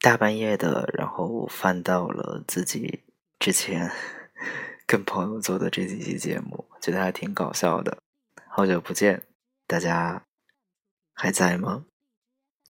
大半夜的然后翻到了自己之前 跟朋友做的这几期节目觉得还挺搞笑的。好久不见大家还在吗？